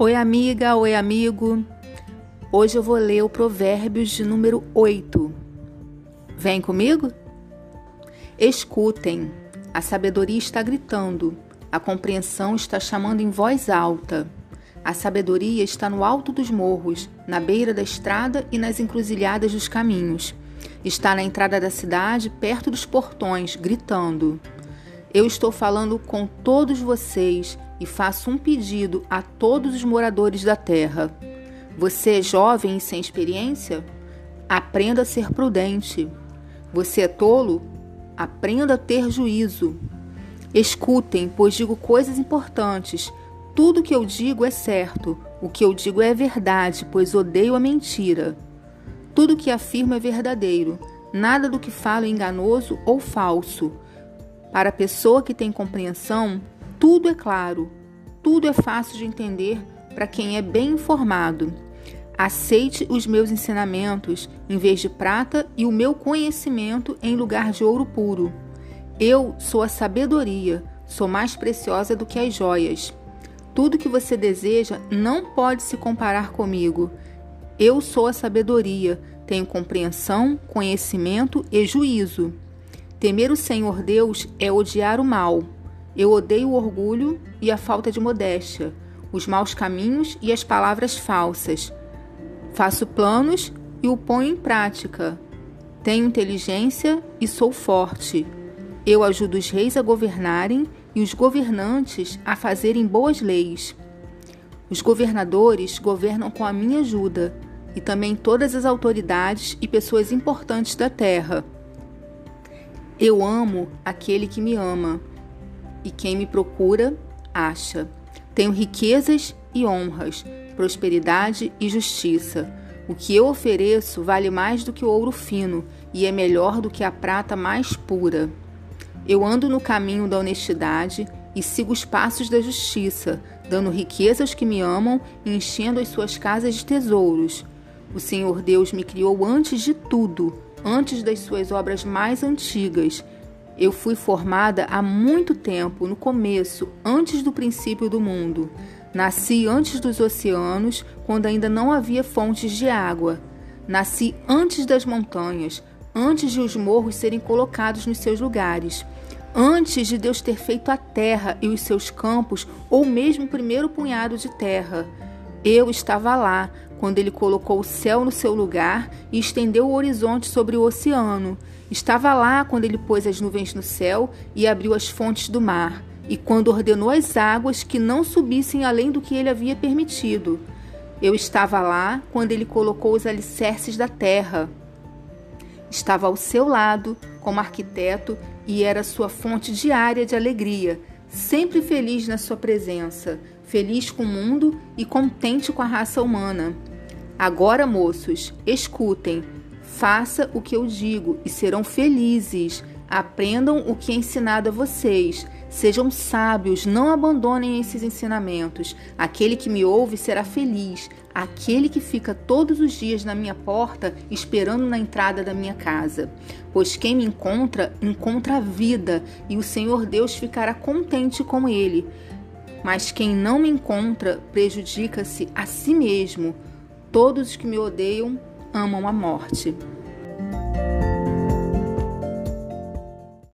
Oi, amiga, oi, amigo. Hoje eu vou ler o Provérbios de número 8. Vem comigo? Escutem, a sabedoria está gritando, a compreensão está chamando em voz alta. A sabedoria está no alto dos morros, na beira da estrada e nas encruzilhadas dos caminhos. Está na entrada da cidade, perto dos portões, gritando. Eu estou falando com todos vocês e faço um pedido a todos os moradores da terra. Você é jovem e sem experiência? Aprenda a ser prudente. Você é tolo? Aprenda a ter juízo. Escutem, pois digo coisas importantes. Tudo que eu digo é certo. O que eu digo é verdade, pois odeio a mentira. Tudo que afirmo é verdadeiro. Nada do que falo é enganoso ou falso. Para a pessoa que tem compreensão, tudo é claro, tudo é fácil de entender para quem é bem informado. Aceite os meus ensinamentos em vez de prata e o meu conhecimento em lugar de ouro puro. Eu sou a sabedoria, sou mais preciosa do que as joias. Tudo que você deseja não pode se comparar comigo. Eu sou a sabedoria, tenho compreensão, conhecimento e juízo. Temer o Senhor Deus é odiar o mal. Eu odeio o orgulho e a falta de modéstia, os maus caminhos e as palavras falsas. Faço planos e o ponho em prática. Tenho inteligência e sou forte. Eu ajudo os reis a governarem e os governantes a fazerem boas leis. Os governadores governam com a minha ajuda e também todas as autoridades e pessoas importantes da terra. Eu amo aquele que me ama, e quem me procura, acha. Tenho riquezas e honras, prosperidade e justiça. O que eu ofereço vale mais do que o ouro fino e é melhor do que a prata mais pura. Eu ando no caminho da honestidade e sigo os passos da justiça, dando riqueza aos que me amam e enchendo as suas casas de tesouros. O Senhor Deus me criou antes de tudo antes das suas obras mais antigas. Eu fui formada há muito tempo, no começo, antes do princípio do mundo. Nasci antes dos oceanos, quando ainda não havia fontes de água. Nasci antes das montanhas, antes de os morros serem colocados nos seus lugares. Antes de Deus ter feito a terra e os seus campos, ou mesmo o primeiro punhado de terra. Eu estava lá, quando ele colocou o céu no seu lugar e estendeu o horizonte sobre o oceano. Estava lá quando ele pôs as nuvens no céu e abriu as fontes do mar, e quando ordenou as águas que não subissem além do que ele havia permitido. Eu estava lá quando ele colocou os alicerces da terra. Estava ao seu lado, como arquiteto, e era sua fonte diária de alegria, sempre feliz na sua presença, feliz com o mundo e contente com a raça humana. Agora, moços, escutem, faça o que eu digo e serão felizes. Aprendam o que é ensinado a vocês. Sejam sábios, não abandonem esses ensinamentos. Aquele que me ouve será feliz. Aquele que fica todos os dias na minha porta, esperando na entrada da minha casa. Pois quem me encontra, encontra a vida, e o Senhor Deus ficará contente com ele. Mas quem não me encontra, prejudica-se a si mesmo. Todos os que me odeiam amam a morte.